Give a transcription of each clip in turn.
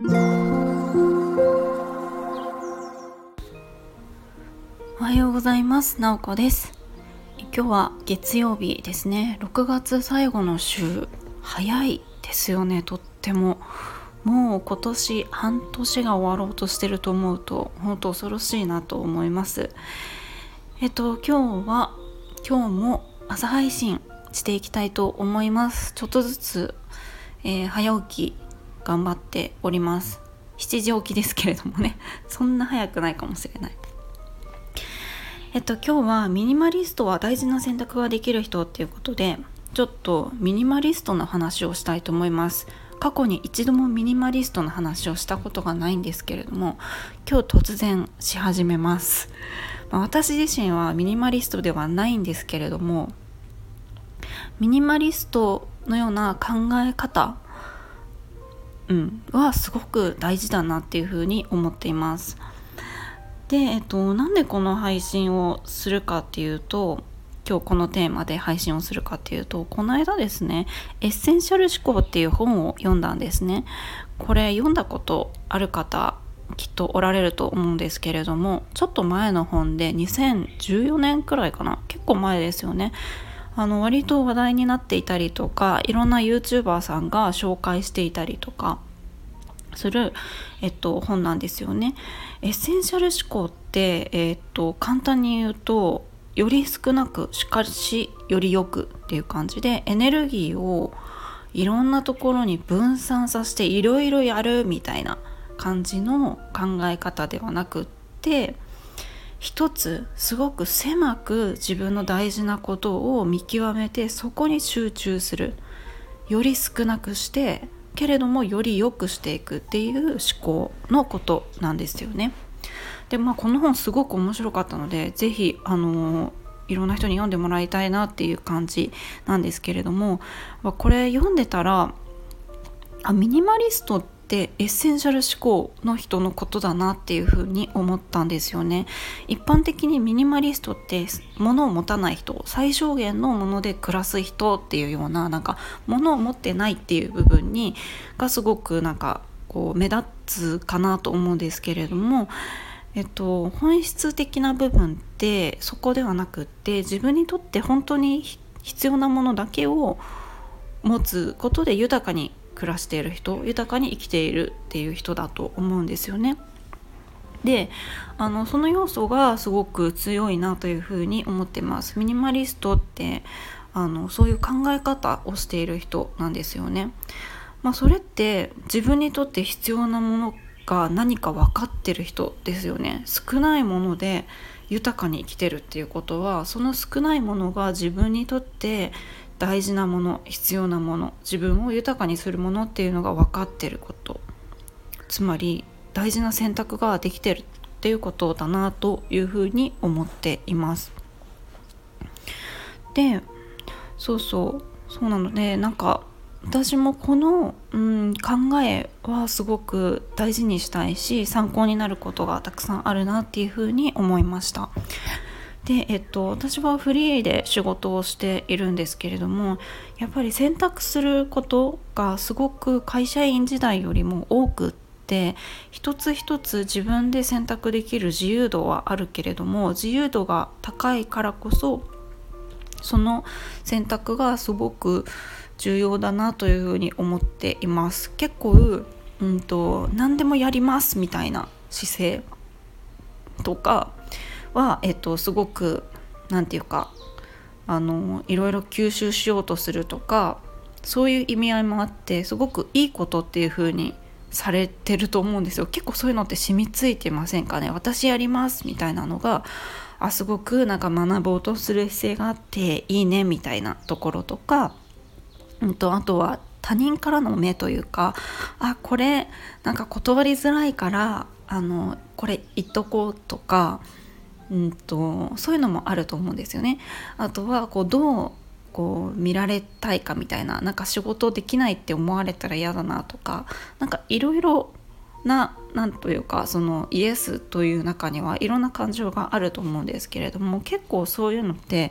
おはようございます。なおこです。今日は月曜日ですね。6月最後の週。早いですよね。とっても。もう今年半年が終わろうとしてると思うと本当恐ろしいなと思います。えっと今日は今日も朝配信していきたいと思います。ちょっとずつ、えー、早起き頑張っております。7時起きですけれどもね。そんな早くないかもしれない。えっと今日はミニマリストは大事な選択ができる人っていうことでちょっとミニマリストの話をしたいと思います。過去に一度もミニマリストの話をしたことがないんですけれども今日突然し始めます、まあ、私自身はミニマリストではないんですけれどもミニマリストのような考え方うん、はすごく大事だなっていうふうに思っています。で、えっと、なんでこの配信をするかっていうと今日このテーマで配信をするかっていうとこの間ですね「エッセンシャル思考」っていう本を読んだんですね。これ読んだことある方きっとおられると思うんですけれどもちょっと前の本で2014年くらいかな？結構前ですよねあの割と話題になっていたりとかいろんな YouTuber さんが紹介していたりとかする、えっと、本なんですよね。エッセンシャル思考って、えっと、簡単に言うとより少なくしかしよりよくっていう感じでエネルギーをいろんなところに分散させていろいろやるみたいな感じの考え方ではなくって一つすごく狭く自分の大事なことを見極めてそこに集中するより少なくしてけれどもより良くしていくっていう思考のことなんですよね。でまあこの本すごく面白かったので是非あのいろんな人に読んでもらいたいなっていう感じなんですけれどもこれ読んでたらあミニマリストってってエッセンシャル思考の人のことだなっていうふうに思ったんですよね。一般的にミニマリストって物を持たない人最小限のもので暮らす人っていうようななんか物を持ってないっていう部分にがすごくなんかこう目立つかなと思うんですけれどもえっと、本質的な部分ってそこではなくって自分にとって本当に必要なものだけを持つことで豊かに暮らしている人豊かに生きているっていう人だと思うんですよね。であのその要素がすごく強いなというふうに思ってます。ミニマリストってあのそういう考え方をしている人なんですよね。まあ、それって自分にとって必要なものが何か分かってる人ですよね。少ないもので豊かに生きてるっていうことはその少ないものが自分にとって大事なもの必要なもの自分を豊かにするものっていうのが分かってることつまり大事な選択ができてるっていうことだなというふうに思っています。でそうそうそうなのでなんか私もこの、うん、考えはすごく大事にしたいし参考になることがたくさんあるなっていうふうに思いました。で、えっと、私はフリーで仕事をしているんですけれどもやっぱり選択することがすごく会社員時代よりも多くって一つ一つ自分で選択できる自由度はあるけれども自由度が高いからこそその選択がすごく重要だなというふうに思っています。結構、うんと、何でもやりますみたいな姿勢とかは、えっと、すごく何て言うかあのいろいろ吸収しようとするとかそういう意味合いもあってすごくいいことっていう風にされてると思うんですよ。結構そういうのって染みついてませんかね。私やりますみたいなのがあすごくなんか学ぼうとする姿勢があっていいねみたいなところとか、うんと、あとは他人からの目というかあこれなんか断りづらいからあのこれ言っとこうとかうんと、そういうのもあると思うんですよね。あとはこうどうこう見られたいかみたいななんか仕事できないって思われたら嫌だなとか何かいろいろな何というかそのイエスという中にはいろんな感情があると思うんですけれども結構そういうのって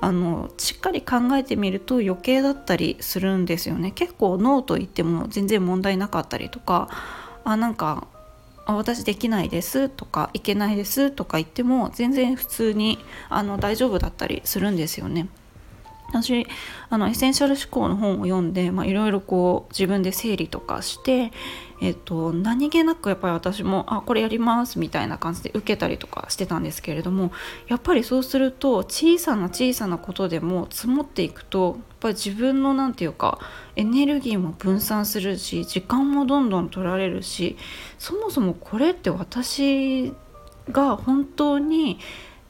あのしっかり考えてみると余計だったりするんですよね結構ノーと言っても全然問題なかったりとかあなんかあ私できないですとかいけないですとか言っても全然普通にあの大丈夫だったりするんですよね。私あのエッセンシャル思考の本を読んでいろいろこう自分で整理とかして、えっと、何気なくやっぱり私も「あこれやります」みたいな感じで受けたりとかしてたんですけれどもやっぱりそうすると小さな小さなことでも積もっていくとやっぱり自分の何て言うかエネルギーも分散するし時間もどんどん取られるしそもそもこれって私が本当に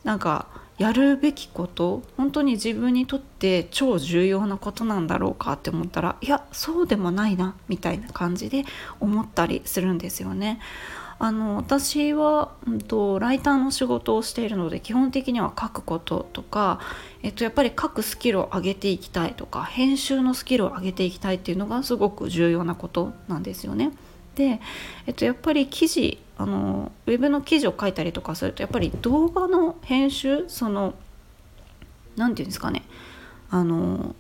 なんかやるべきこと本当に自分にとって超重要なことなんだろうかって思ったらいやそうでもないなみたいな感じで思ったりするんですよね。あの私は、うんと、ライターの仕事をしているので基本的には書くこととか、えっと、やっぱり書くスキルを上げていきたいとか編集のスキルを上げていきたいっていうのがすごく重要なことなんですよね。で、えっと、やっぱり記事あのウェブの記事を書いたりとかするとやっぱり動画の編集その何て言うんですかねあの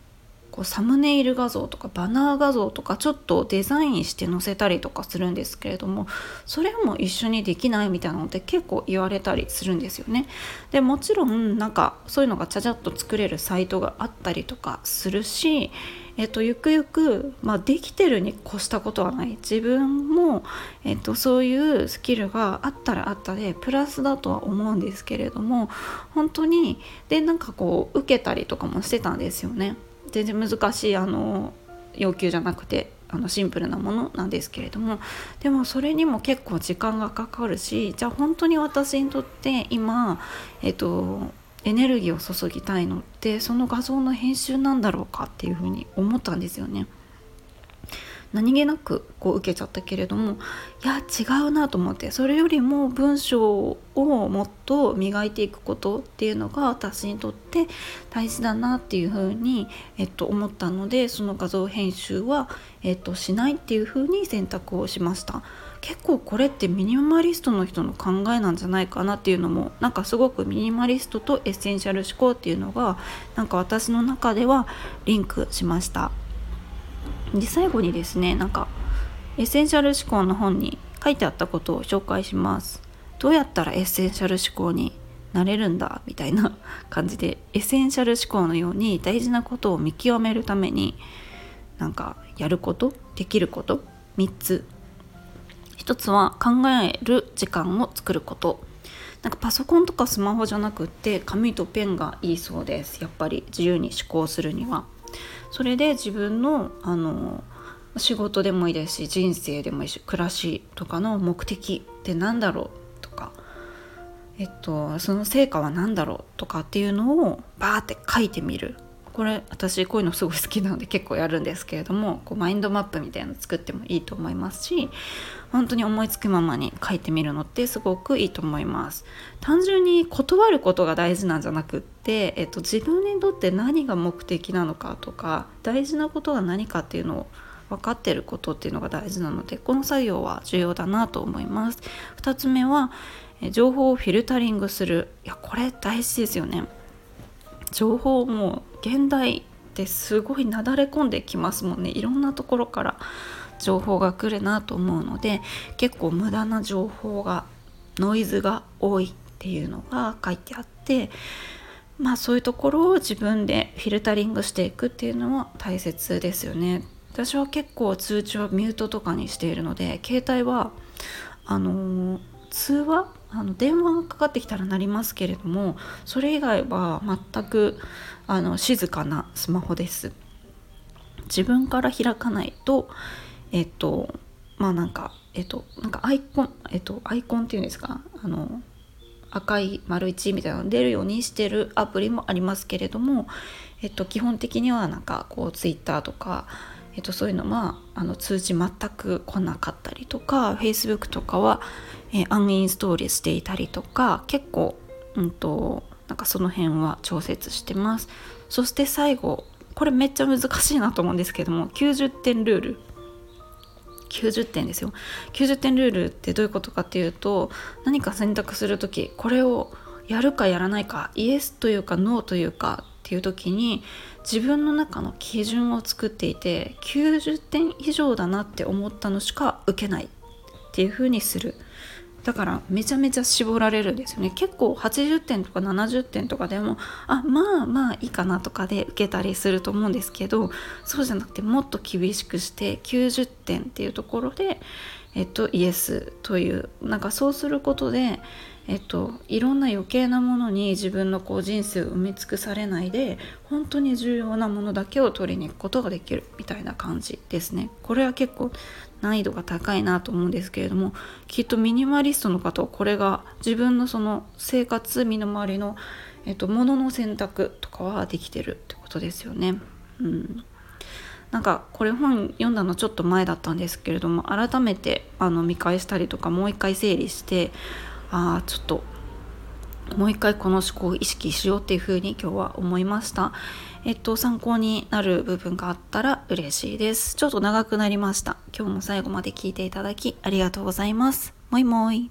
こうサムネイル画像とかバナー画像とかちょっとデザインして載せたりとかするんですけれどもそれも一緒にできないみたいなのって結構言われたりするんですよね。でもちろんなんかそういうのがちゃちゃっと作れるサイトがあったりとかするしえっと、ゆくゆく、まあ、できてるに越したことはない自分も、えっと、そういうスキルがあったらあったでプラスだとは思うんですけれども本当にでなんかこう受けたりとかもしてたんですよね。全然難しいあの要求じゃなくてあのシンプルなものなんですけれどもでもそれにも結構時間がかかるしじゃあ本当に私にとって今えっとエネルギーを注ぎたいのってその画像の編集なんだろうかっていうふうに思ったんですよね。何気なくこう受けちゃったけれどもいや違うなと思ってそれよりも文章をもっと磨いていくことっていうのが私にとって大事だなっていうふうに、えっと、思ったのでその画像編集は、えっと、しないっていうふうに選択をしました。結構これってミニマリストの人の考えなんじゃないかなっていうのもなんかすごくミニマリストとエッセンシャル思考っていうのがなんか私の中ではリンクしました。で最後にですねなんかエッセンシャル思考の本に書いてあったことを紹介します。どうやったらエッセンシャル思考になれるんだみたいな 感じでエッセンシャル思考のように大事なことを見極めるためになんかやること？できること？3つ一つは考える時間を作ること。なんかパソコンとかスマホじゃなくって紙とペンがいいそうです。やっぱり自由に思考するには。それで自分のあの仕事でもいいですし人生でもいいし暮らしとかの目的って何だろうとか。えっとその成果は何だろうとかっていうのをバーって書いてみる。これ私こういうのすごい好きなので結構やるんですけれどもこうマインドマップみたいなの作ってもいいと思いますし本当に思いつくままに書いてみるのってすごくいいと思います。単純に断ることが大事なんじゃなくって、えっと、自分にとって何が目的なのかとか大事なことが何かっていうのを分かってることっていうのが大事なのでこの作業は重要だなと思います。2つ目は情報をフィルタリングする。いやこれ大事ですよね。情報も現代ってすごいなだれ込んできますもんねいろんなところから情報が来るなと思うので結構無駄な情報がノイズが多いっていうのが書いてあってまあそういうところを自分でフィルタリングしていくっていうのは大切ですよね。私は結構通知はミュートとかにしているので携帯はあのー、通話？あの電話がかかってきたらなりますけれどもそれ以外は全くあの静かなスマホです。自分から開かないとえっとまあなんかえっとなんかアイコンえっとアイコンっていうんですか？あの赤い丸1みたいなの出るようにしてるアプリもありますけれども、えっと、基本的にはなんかこう Twitter とかえっと、そういうのはあの通知全く来なかったりとか Facebook とかは、えー、アンインストールしていたりとか結構、うんと、なんかその辺は調節してます。そして最後これめっちゃ難しいなと思うんですけども90点ルール。90点ですよ。90点ルールってどういうことかっていうと何か選択する時これをやるかやらないかイエスというかノーというかっていう時に自分の中の基準を作っていて90点以上だなって思ったのしか受けないっていう風にする。だからめちゃめちゃ絞られるんですよね。結構80点とか70点とかでもあまあまあいいかなとかで受けたりすると思うんですけどそうじゃなくてもっと厳しくして90点っていうところでえっとイエスというなんかそうすることでえっと、いろんな余計なものに自分のこう人生を埋め尽くされないで本当に重要なものだけを取りに行くことができるみたいな感じですね。これは結構難易度が高いなと思うんですけれどもきっとミニマリストの方はこれが自分のその生活身の回りの、えっと、物の選択とかはできてるってことですよね。うんなんかこれ本読んだのちょっと前だったんですけれども改めてあの見返したりとかもう一回整理してああちょっともう一回この思考を意識しようっていうふうに今日は思いました。えっと、参考になる部分があったら嬉しいです。ちょっと長くなりました。今日も最後まで聞いていただきありがとうございます。もいもい。